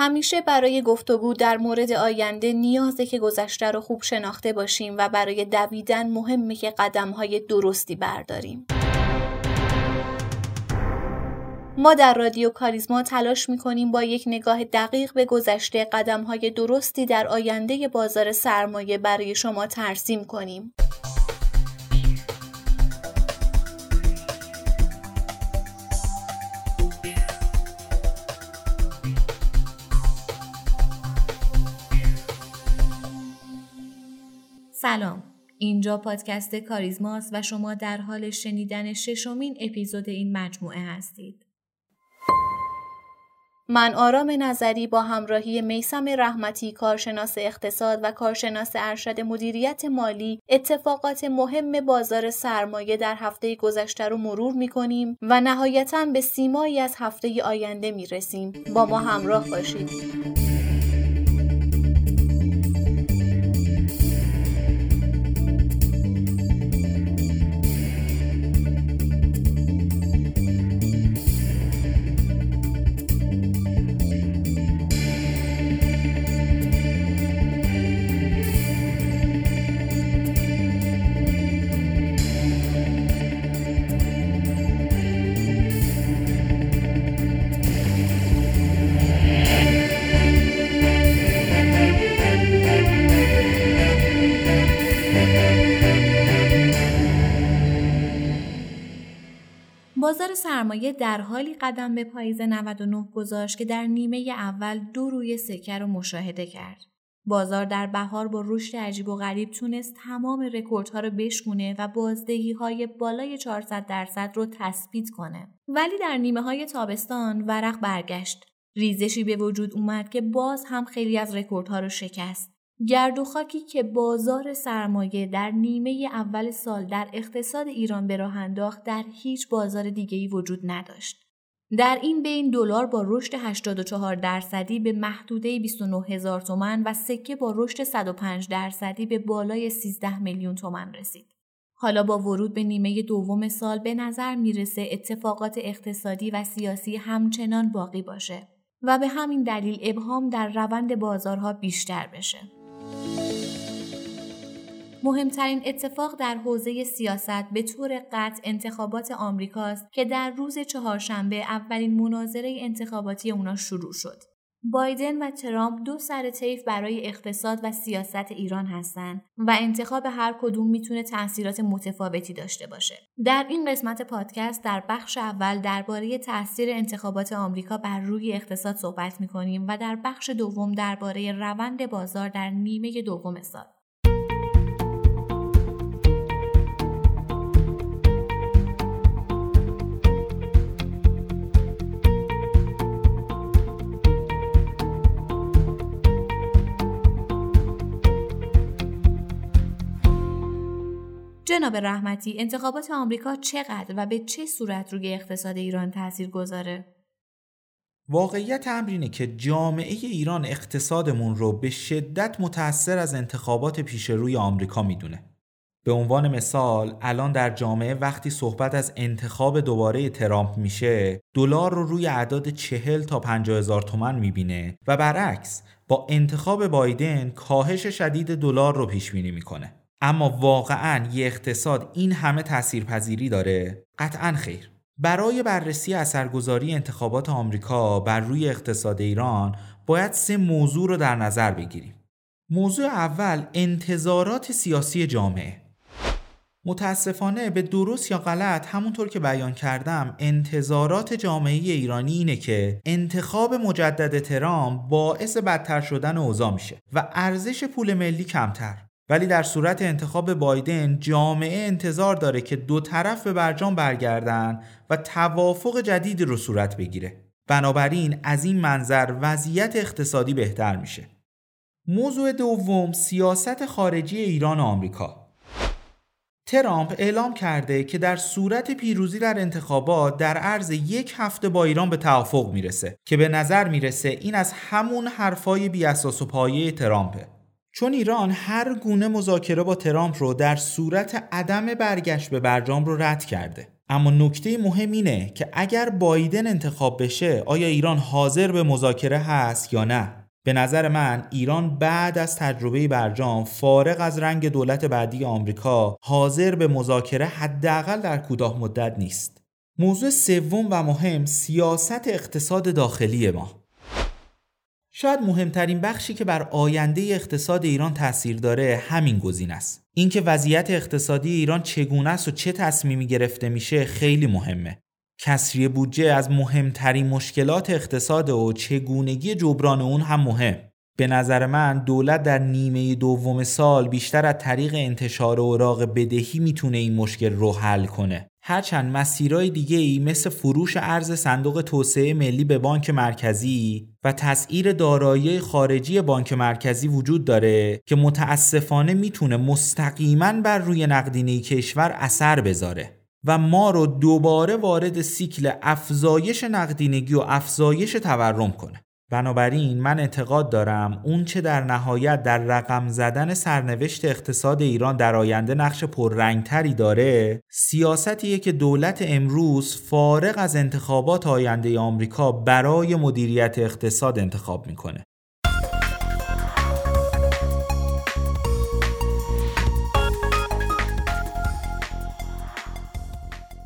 همیشه برای گفتگو در مورد آینده نیازه که گذشته رو خوب شناخته باشیم و برای دویدن مهمه که قدمهای درستی برداریم. ما در رادیو کاریزما تلاش می‌کنیم با یک نگاه دقیق به گذشته قدمهای درستی در آینده بازار سرمایه برای شما ترسیم کنیم. سلام اینجا پادکست کاریزماست و شما در حال شنیدن ششمین اپیزود این مجموعه هستید من آرام نظری با همراهی میسم رحمتی کارشناس اقتصاد و کارشناس ارشد مدیریت مالی اتفاقات مهم بازار سرمایه در هفته گذشته رو مرور می کنیم و نهایتا به سیمایی از هفته آینده می رسیم. با ما همراه باشید. بازار سرمایه در حالی قدم به پاییز 99 گذاشت که در نیمه اول دو روی سکه رو مشاهده کرد. بازار در بهار با رشد عجیب و غریب تونست تمام رکوردها رو بشکونه و بازدهی های بالای 400 درصد رو تثبیت کنه. ولی در نیمه های تابستان ورق برگشت. ریزشی به وجود اومد که باز هم خیلی از رکوردها رو شکست. گرد که بازار سرمایه در نیمه اول سال در اقتصاد ایران به راه انداخت در هیچ بازار دیگه‌ای وجود نداشت. در این بین دلار با رشد 84 درصدی به محدوده 29 هزار تومن و سکه با رشد 105 درصدی به بالای 13 میلیون تومن رسید. حالا با ورود به نیمه دوم سال به نظر می‌رسه اتفاقات اقتصادی و سیاسی همچنان باقی باشه و به همین دلیل ابهام در روند بازارها بیشتر بشه. مهمترین اتفاق در حوزه سیاست به طور قطع انتخابات آمریکاست که در روز چهارشنبه اولین مناظره انتخاباتی اونا شروع شد. بایدن و ترامپ دو سر طیف برای اقتصاد و سیاست ایران هستند و انتخاب هر کدوم می‌تونه تاثیرات متفاوتی داشته باشه. در این قسمت پادکست در بخش اول درباره تاثیر انتخابات آمریکا بر روی اقتصاد صحبت می‌کنیم و در بخش دوم درباره روند بازار در نیمه دوم سال. جناب رحمتی انتخابات آمریکا چقدر و به چه صورت روی اقتصاد ایران تاثیر گذاره؟ واقعیت امر اینه که جامعه ایران اقتصادمون رو به شدت متأثر از انتخابات پیش روی آمریکا می‌دونه. به عنوان مثال الان در جامعه وقتی صحبت از انتخاب دوباره ترامپ میشه دلار رو روی اعداد چهل تا پنجاه هزار تومن می‌بینه و برعکس با انتخاب بایدن کاهش شدید دلار رو پیش بینی می‌کنه اما واقعا یه اقتصاد این همه تاثیرپذیری داره؟ قطعا خیر. برای بررسی اثرگذاری انتخابات آمریکا بر روی اقتصاد ایران باید سه موضوع رو در نظر بگیریم. موضوع اول انتظارات سیاسی جامعه. متاسفانه به درست یا غلط همونطور که بیان کردم انتظارات جامعه ایرانی اینه که انتخاب مجدد ترامپ باعث بدتر شدن اوضاع میشه و ارزش پول ملی کمتر. ولی در صورت انتخاب بایدن جامعه انتظار داره که دو طرف به برجام برگردن و توافق جدیدی رو صورت بگیره. بنابراین از این منظر وضعیت اقتصادی بهتر میشه. موضوع دوم سیاست خارجی ایران و آمریکا. ترامپ اعلام کرده که در صورت پیروزی در انتخابات در عرض یک هفته با ایران به توافق می‌رسه که به نظر می‌رسه این از همون حرفای بی اساس و پایه ترامپه. چون ایران هر گونه مذاکره با ترامپ رو در صورت عدم برگشت به برجام رو رد کرده. اما نکته مهم اینه که اگر بایدن انتخاب بشه آیا ایران حاضر به مذاکره هست یا نه؟ به نظر من ایران بعد از تجربه برجام فارغ از رنگ دولت بعدی آمریکا حاضر به مذاکره حداقل در کوتاه مدت نیست. موضوع سوم و مهم سیاست اقتصاد داخلی ما. شاید مهمترین بخشی که بر آینده اقتصاد ایران تاثیر داره همین گزینه است. اینکه وضعیت اقتصادی ایران چگونه است و چه تصمیمی گرفته میشه خیلی مهمه. کسری بودجه از مهمترین مشکلات اقتصاد و چگونگی جبران اون هم مهم. به نظر من دولت در نیمه دوم سال بیشتر از طریق انتشار اوراق بدهی می‌تونه این مشکل رو حل کنه. هرچند مسیرهای دیگه ای مثل فروش ارز صندوق توسعه ملی به بانک مرکزی و تسعیر دارایی خارجی بانک مرکزی وجود داره که متاسفانه می‌تونه مستقیما بر روی نقدینه کشور اثر بذاره و ما رو دوباره وارد سیکل افزایش نقدینگی و افزایش تورم کنه. بنابراین من اعتقاد دارم اون چه در نهایت در رقم زدن سرنوشت اقتصاد ایران در آینده نقش پررنگتری داره سیاستیه که دولت امروز فارغ از انتخابات آینده آمریکا برای مدیریت اقتصاد انتخاب می‌کنه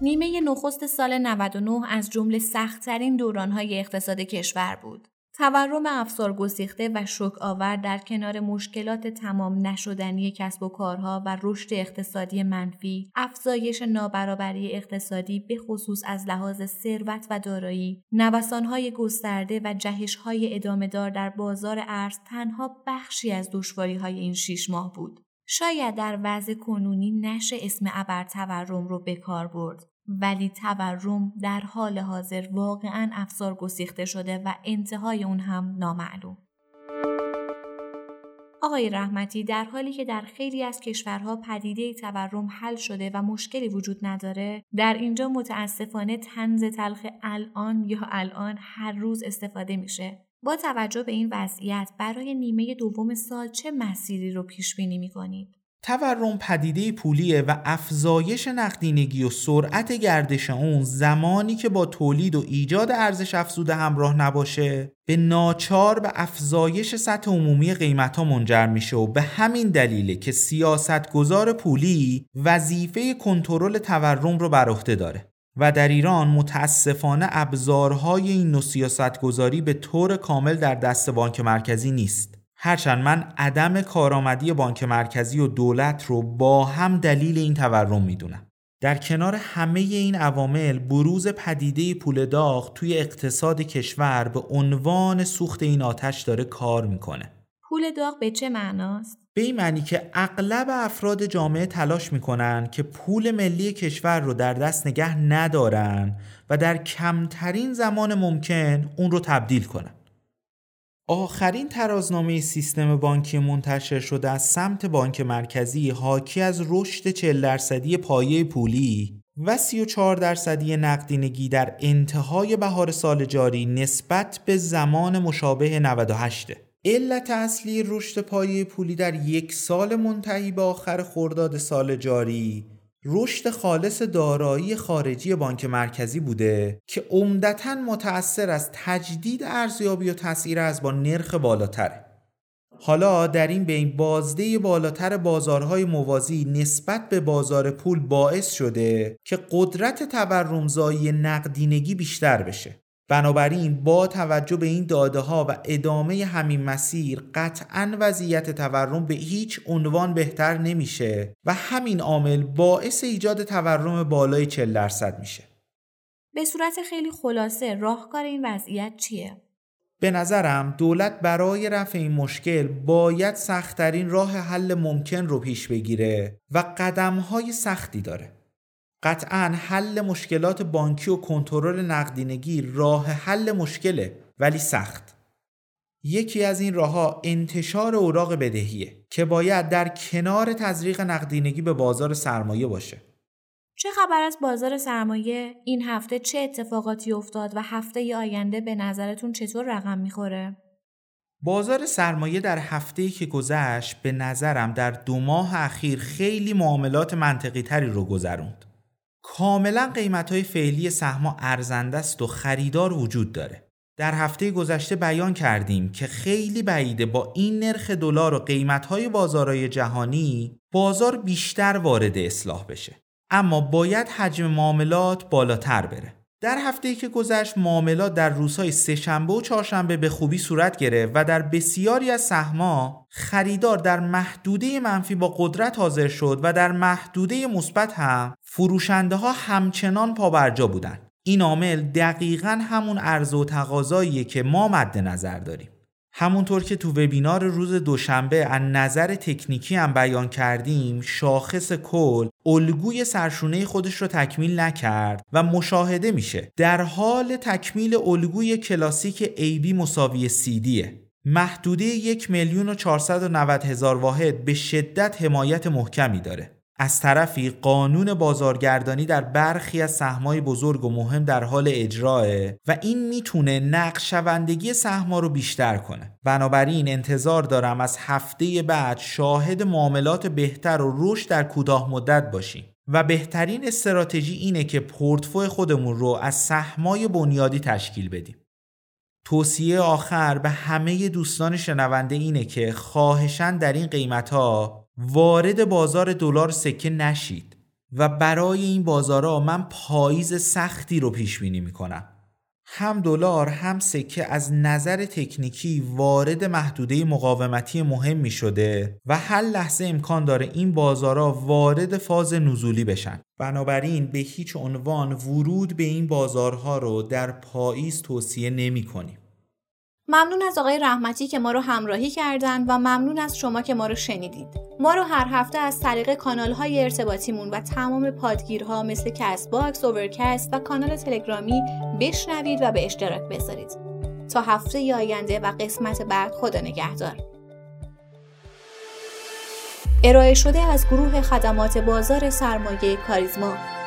نیمه نخست سال 99 از جمله سختترین دورانهای اقتصاد کشور بود. تورم افزار گسیخته و شک آور در کنار مشکلات تمام نشدنی کسب و کارها و رشد اقتصادی منفی، افزایش نابرابری اقتصادی به خصوص از لحاظ ثروت و دارایی، نوسانهای گسترده و جهشهای ادامه دار در بازار ارز تنها بخشی از های این شیش ماه بود. شاید در وضع کنونی نشه اسم ابر تورم رو به کار برد ولی تورم در حال حاضر واقعا افزار گسیخته شده و انتهای اون هم نامعلوم. آقای رحمتی در حالی که در خیلی از کشورها پدیده تورم حل شده و مشکلی وجود نداره در اینجا متاسفانه تنز تلخ الان یا الان هر روز استفاده میشه با توجه به این وضعیت برای نیمه دوم سال چه مسیری رو پیش بینی می‌کنید تورم پدیده پولیه و افزایش نقدینگی و سرعت گردش اون زمانی که با تولید و ایجاد ارزش افزوده همراه نباشه به ناچار به افزایش سطح عمومی قیمت ها منجر میشه و به همین دلیله که سیاستگزار پولی وظیفه کنترل تورم رو بر عهده داره و در ایران متاسفانه ابزارهای این نوع سیاستگذاری به طور کامل در دست بانک مرکزی نیست. هرچند من عدم کارآمدی بانک مرکزی و دولت رو با هم دلیل این تورم می‌دونم. در کنار همه این عوامل بروز پدیده پول داغ توی اقتصاد کشور به عنوان سوخت این آتش داره کار می‌کنه. پول داغ به چه معناست؟ به این معنی که اغلب افراد جامعه تلاش می‌کنن که پول ملی کشور رو در دست نگه ندارن و در کمترین زمان ممکن اون رو تبدیل کنن. آخرین ترازنامه سیستم بانکی منتشر شده از سمت بانک مرکزی حاکی از رشد 40 درصدی پایه پولی و 34 درصدی نقدینگی در انتهای بهار سال جاری نسبت به زمان مشابه 98 علت اصلی رشد پایه پولی در یک سال منتهی به آخر خرداد سال جاری رشد خالص دارایی خارجی بانک مرکزی بوده که عمدتا متأثر از تجدید ارزیابی و تسعیر از با نرخ بالاتره. حالا در این بین بازده بالاتر بازارهای موازی نسبت به بازار پول باعث شده که قدرت تورمزایی نقدینگی بیشتر بشه. بنابراین با توجه به این داده ها و ادامه همین مسیر قطعا وضعیت تورم به هیچ عنوان بهتر نمیشه و همین عامل باعث ایجاد تورم بالای 40 درصد میشه. به صورت خیلی خلاصه راهکار این وضعیت چیه؟ به نظرم دولت برای رفع این مشکل باید سختترین راه حل ممکن رو پیش بگیره و قدمهای سختی داره. قطعا حل مشکلات بانکی و کنترل نقدینگی راه حل مشکله ولی سخت یکی از این راهها انتشار اوراق بدهیه که باید در کنار تزریق نقدینگی به بازار سرمایه باشه چه خبر از بازار سرمایه؟ این هفته چه اتفاقاتی افتاد و هفته آینده به نظرتون چطور رقم می‌خوره؟ بازار سرمایه در هفته که گذشت به نظرم در دو ماه اخیر خیلی معاملات منطقی تری رو گذروند. کاملا قیمت های فعلی سهما ارزنده است و خریدار وجود داره. در هفته گذشته بیان کردیم که خیلی بعیده با این نرخ دلار و قیمت‌های بازارهای جهانی بازار بیشتر وارد اصلاح بشه. اما باید حجم معاملات بالاتر بره. در هفته ای که گذشت معاملات در روزهای سهشنبه و چهارشنبه به خوبی صورت گرفت و در بسیاری از سهما خریدار در محدوده منفی با قدرت حاضر شد و در محدوده مثبت هم فروشنده ها همچنان پابرجا بودند. این عامل دقیقا همون عرضه و تقاضاییه که ما مد نظر داریم. همونطور که تو وبینار روز دوشنبه از نظر تکنیکی هم بیان کردیم شاخص کل الگوی سرشونه خودش رو تکمیل نکرد و مشاهده میشه. در حال تکمیل الگوی کلاسیک AB مساوی CD محدوده یک میلیون و 490 هزار واحد به شدت حمایت محکمی داره. از طرفی قانون بازارگردانی در برخی از سهمای بزرگ و مهم در حال اجراه و این می‌تونه نقشوندگی سهما رو بیشتر کنه. بنابراین انتظار دارم از هفته بعد شاهد معاملات بهتر و رشد در کوتاه مدت باشیم. و بهترین استراتژی اینه که پورتفوی خودمون رو از سهمای بنیادی تشکیل بدیم. توصیه آخر به همه دوستان شنونده اینه که خواهشن در این قیمت ها وارد بازار دلار سکه نشید و برای این بازارها من پاییز سختی رو پیش بینی می‌کنم. هم دلار هم سکه از نظر تکنیکی وارد محدوده مقاومتی مهمی شده و هر لحظه امکان داره این بازارها وارد فاز نزولی بشن. بنابراین به هیچ عنوان ورود به این بازارها رو در پاییز توصیه نمی کنیم ممنون از آقای رحمتی که ما رو همراهی کردن و ممنون از شما که ما رو شنیدید. ما رو هر هفته از طریق کانال های ارتباطیمون و تمام پادگیرها مثل Castbox، Overcast و کانال تلگرامی بشنوید و به اشتراک بذارید. تا هفته آینده و قسمت بعد خدا نگهدار. ارائه شده از گروه خدمات بازار سرمایه کاریزما